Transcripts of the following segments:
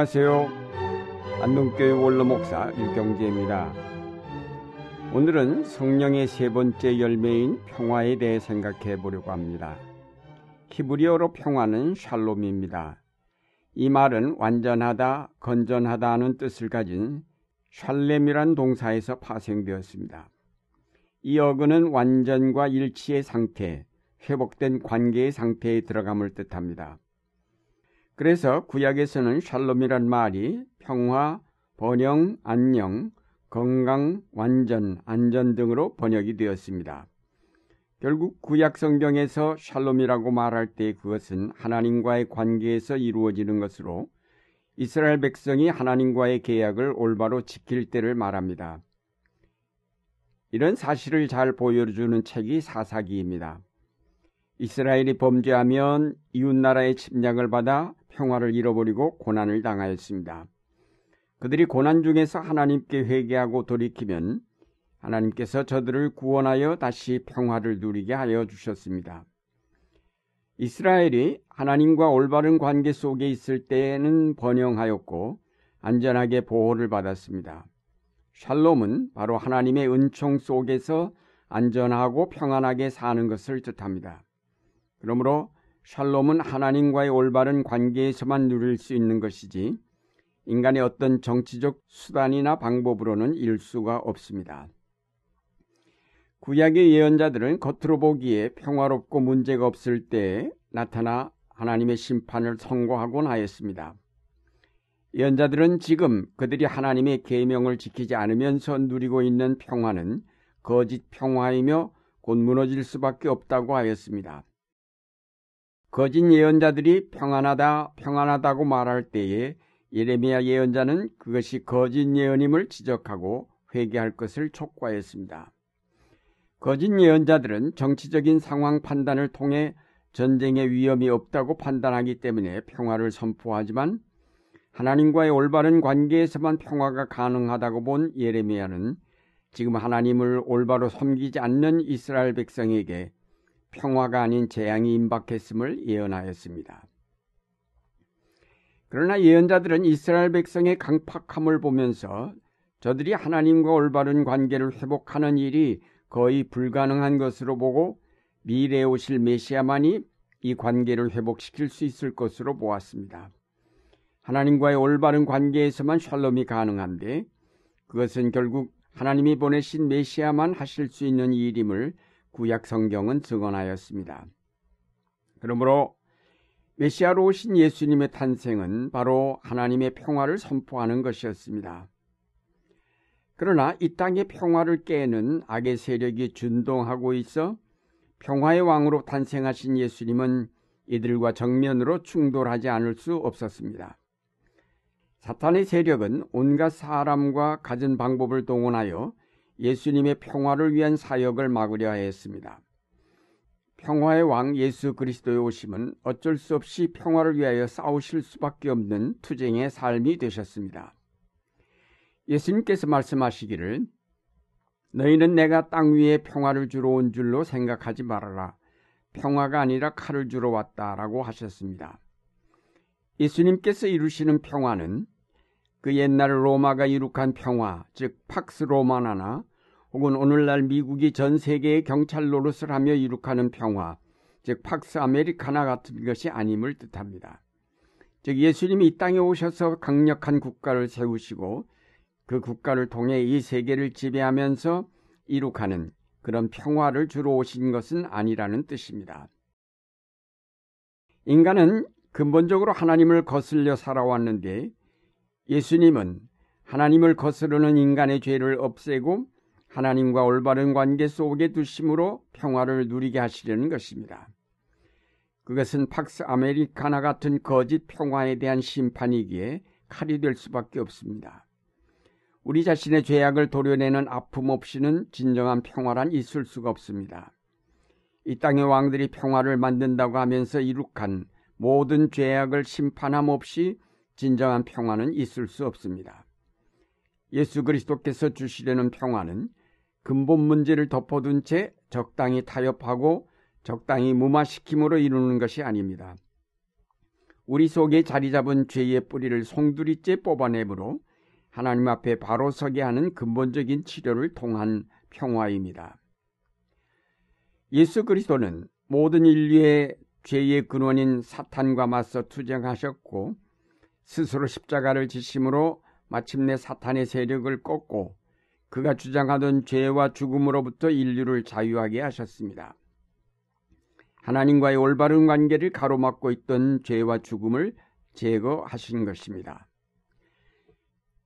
안녕하세요. 안동교회 원로 목사 유경재입니다. 오늘은 성령의 세 번째 열매인 평화에 대해 생각해 보려고 합니다. 히브리어로 평화는 샬롬입니다. 이 말은 완전하다, 건전하다 는 뜻을 가진 샬렘이란 동사에서 파생되었습니다. 이 어근은 완전과 일치의 상태, 회복된 관계의 상태에 들어감을 뜻합니다. 그래서 구약에서는 샬롬이란 말이 평화, 번영, 안녕, 건강, 완전, 안전 등으로 번역이 되었습니다. 결국 구약 성경에서 샬롬이라고 말할 때 그것은 하나님과의 관계에서 이루어지는 것으로 이스라엘 백성이 하나님과의 계약을 올바로 지킬 때를 말합니다. 이런 사실을 잘 보여주는 책이 사사기입니다. 이스라엘이 범죄하면 이웃나라의 침략을 받아 평화를 잃어버리고 고난을 당하였습니다. 그들이 고난 중에서 하나님께 회개하고 돌이키면 하나님께서 저들을 구원하여 다시 평화를 누리게 하여 주셨습니다. 이스라엘이 하나님과 올바른 관계 속에 있을 때에는 번영하였고 안전하게 보호를 받았습니다. 샬롬은 바로 하나님의 은총 속에서 안전하고 평안하게 사는 것을 뜻합니다. 그러므로 샬롬은 하나님과의 올바른 관계에서만 누릴 수 있는 것이지 인간의 어떤 정치적 수단이나 방법으로는 이룰 수가 없습니다. 구약의 예언자들은 겉으로 보기에 평화롭고 문제가 없을 때 나타나 하나님의 심판을 선고하곤 하였습니다. 예언자들은 지금 그들이 하나님의 계명을 지키지 않으면서 누리고 있는 평화는 거짓 평화이며 곧 무너질 수밖에 없다고 하였습니다. 거짓 예언자들이 평안하다, 평안하다고 말할 때에 예레미야 예언자는 그것이 거짓 예언임을 지적하고 회개할 것을 촉구하였습니다. 거짓 예언자들은 정치적인 상황 판단을 통해 전쟁의 위험이 없다고 판단하기 때문에 평화를 선포하지만 하나님과의 올바른 관계에서만 평화가 가능하다고 본 예레미야는 지금 하나님을 올바로 섬기지 않는 이스라엘 백성에게 평화가 아닌 재앙이 임박했음을 예언하였습니다. 그러나 예언자들은 이스라엘 백성의 강팍함을 보면서 저들이 하나님과 올바른 관계를 회복하는 일이 거의 불가능한 것으로 보고 미래에 오실 메시아만이 이 관계를 회복시킬 수 있을 것으로 보았습니다. 하나님과의 올바른 관계에서만 샬롬이 가능한데 그것은 결국 하나님이 보내신 메시아만 하실 수 있는 일임을 구약 성경은 증언하였습니다. 그러므로 메시아로 오신 예수님의 탄생은 바로 하나님의 평화를 선포하는 것이었습니다. 그러나 이 땅의 평화를 깨는 악의 세력이 준동하고 있어 평화의 왕으로 탄생하신 예수님은 이들과 정면으로 충돌하지 않을 수 없었습니다. 사탄의 세력은 온갖 사람과 가진 방법을 동원하여 예수님의 평화를 위한 사역을 막으려 했습니다. 평화의 왕 예수 그리스도의 오심은 어쩔 수 없이 평화를 위하여 싸우실 수밖에 없는 투쟁의 삶이 되셨습니다. 예수님께서 말씀하시기를 너희는 내가 땅 위에 평화를 주러 온 줄로 생각하지 말아라. 평화가 아니라 칼을 주러 왔다라고 하셨습니다. 예수님께서 이루시는 평화는 그 옛날 로마가 이룩한 평화, 즉 팍스 로마나나 혹은 오늘날 미국이 전 세계의 경찰 노릇을 하며 이룩하는 평화, 즉 팍스 아메리카나 같은 것이 아님을 뜻합니다. 즉 예수님이 이 땅에 오셔서 강력한 국가를 세우시고 그 국가를 통해 이 세계를 지배하면서 이룩하는 그런 평화를 주로 오신 것은 아니라는 뜻입니다. 인간은 근본적으로 하나님을 거슬려 살아왔는데 예수님은 하나님을 거스르는 인간의 죄를 없애고 하나님과 올바른 관계 속에 두심으로 평화를 누리게 하시려는 것입니다. 그것은 팍스 아메리카나 같은 거짓 평화에 대한 심판이기에 칼이 될 수밖에 없습니다. 우리 자신의 죄악을 도려내는 아픔 없이는 진정한 평화란 있을 수가 없습니다. 이 땅의 왕들이 평화를 만든다고 하면서 이룩한 모든 죄악을 심판함 없이 진정한 평화는 있을 수 없습니다. 예수 그리스도께서 주시려는 평화는 근본 문제를 덮어둔 채 적당히 타협하고 적당히 무마시킴으로 이루는 것이 아닙니다. 우리 속에 자리 잡은 죄의 뿌리를 송두리째 뽑아내므로 하나님 앞에 바로 서게 하는 근본적인 치료를 통한 평화입니다. 예수 그리스도는 모든 인류의 죄의 근원인 사탄과 맞서 투쟁하셨고 스스로 십자가를 지심으로 마침내 사탄의 세력을 꺾고 그가 주장하던 죄와 죽음으로부터 인류를 자유하게 하셨습니다. 하나님과의 올바른 관계를 가로막고 있던 죄와 죽음을 제거하신 것입니다.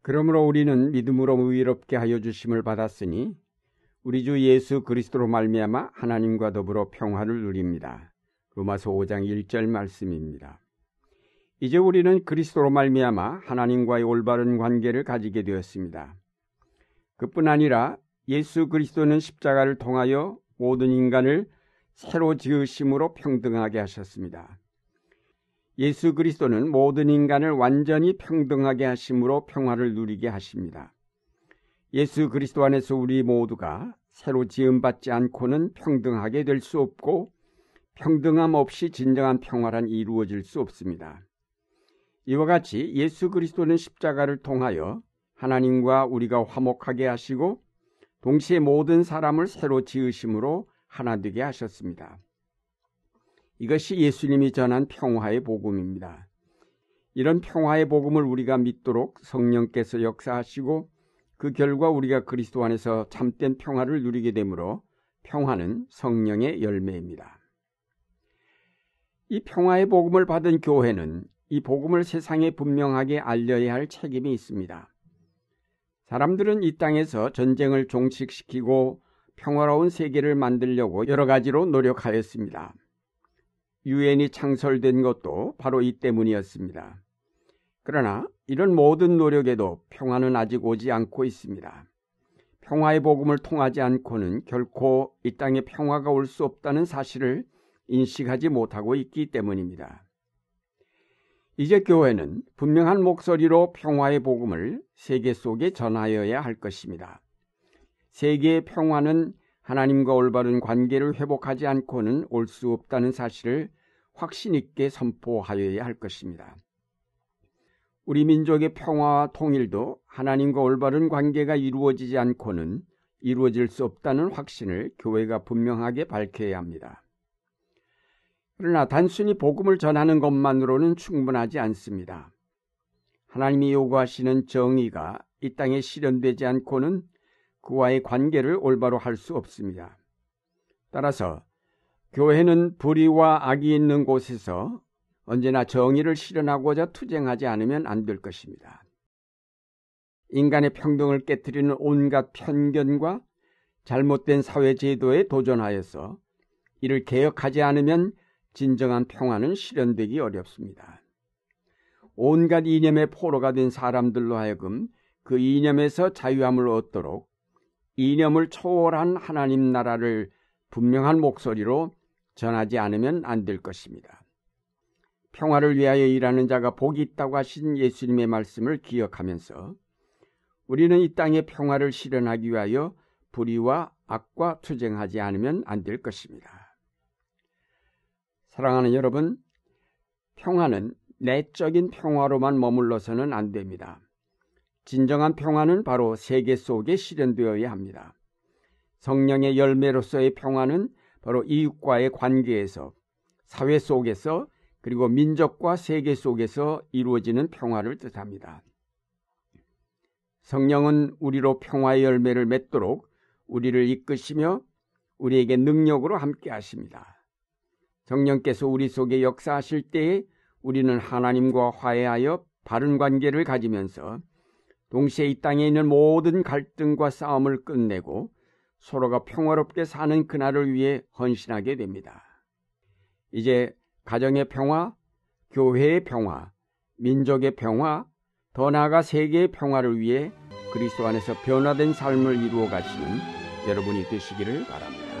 그러므로 우리는 믿음으로 의롭게 하여 주심을 받았으니 우리 주 예수 그리스도로 말미암아 하나님과 더불어 평화를 누립니다. 로마서 5장 1절 말씀입니다. 이제 우리는 그리스도로 말미암아 하나님과의 올바른 관계를 가지게 되었습니다. 그뿐 아니라 예수 그리스도는 십자가를 통하여 모든 인간을 새로 지으심으로 평등하게 하셨습니다. 예수 그리스도는 모든 인간을 완전히 평등하게 하심으로 평화를 누리게 하십니다. 예수 그리스도 안에서 우리 모두가 새로 지음받지 않고는 평등하게 될 수 없고 평등함 없이 진정한 평화란 이루어질 수 없습니다. 이와 같이 예수 그리스도는 십자가를 통하여 하나님과 우리가 화목하게 하시고 동시에 모든 사람을 새로 지으심으로 하나 되게 하셨습니다. 이것이 예수님이 전한 평화의 복음입니다. 이런 평화의 복음을 우리가 믿도록 성령께서 역사하시고 그 결과 우리가 그리스도 안에서 참된 평화를 누리게 되므로 평화는 성령의 열매입니다. 이 평화의 복음을 받은 교회는 이 복음을 세상에 분명하게 알려야 할 책임이 있습니다. 사람들은 이 땅에서 전쟁을 종식시키고 평화로운 세계를 만들려고 여러 가지로 노력하였습니다. 유엔이 창설된 것도 바로 이 때문이었습니다. 그러나 이런 모든 노력에도 평화는 아직 오지 않고 있습니다. 평화의 복음을 통하지 않고는 결코 이 땅에 평화가 올 수 없다는 사실을 인식하지 못하고 있기 때문입니다. 이제 교회는 분명한 목소리로 평화의 복음을 세계 속에 전하여야 할 것입니다. 세계의 평화는 하나님과 올바른 관계를 회복하지 않고는 올 수 없다는 사실을 확신 있게 선포하여야 할 것입니다. 우리 민족의 평화와 통일도 하나님과 올바른 관계가 이루어지지 않고는 이루어질 수 없다는 확신을 교회가 분명하게 밝혀야 합니다. 그러나 단순히 복음을 전하는 것만으로는 충분하지 않습니다. 하나님이 요구하시는 정의가 이 땅에 실현되지 않고는 그와의 관계를 올바로 할 수 없습니다. 따라서 교회는 불의와 악이 있는 곳에서 언제나 정의를 실현하고자 투쟁하지 않으면 안 될 것입니다. 인간의 평등을 깨뜨리는 온갖 편견과 잘못된 사회 제도에 도전하여서 이를 개혁하지 않으면 진정한 평화는 실현되기 어렵습니다. 온갖 이념의 포로가 된 사람들로 하여금 그 이념에서 자유함을 얻도록 이념을 초월한 하나님 나라를 분명한 목소리로 전하지 않으면 안 될 것입니다. 평화를 위하여 일하는 자가 복이 있다고 하신 예수님의 말씀을 기억하면서 우리는 이 땅의 평화를 실현하기 위하여 불의와 악과 투쟁하지 않으면 안 될 것입니다. 사랑하는 여러분, 평화는 내적인 평화로만 머물러서는 안 됩니다. 진정한 평화는 바로 세계 속에 실현되어야 합니다. 성령의 열매로서의 평화는 바로 이웃과의 관계에서 사회 속에서 그리고 민족과 세계 속에서 이루어지는 평화를 뜻합니다. 성령은 우리로 평화의 열매를 맺도록 우리를 이끄시며 우리에게 능력으로 함께 하십니다. 성령께서 우리 속에 역사하실 때에 우리는 하나님과 화해하여 바른 관계를 가지면서 동시에 이 땅에 있는 모든 갈등과 싸움을 끝내고 서로가 평화롭게 사는 그날을 위해 헌신하게 됩니다. 이제 가정의 평화, 교회의 평화, 민족의 평화, 더 나아가 세계의 평화를 위해 그리스도 안에서 변화된 삶을 이루어 가시는 여러분이 되시기를 바랍니다.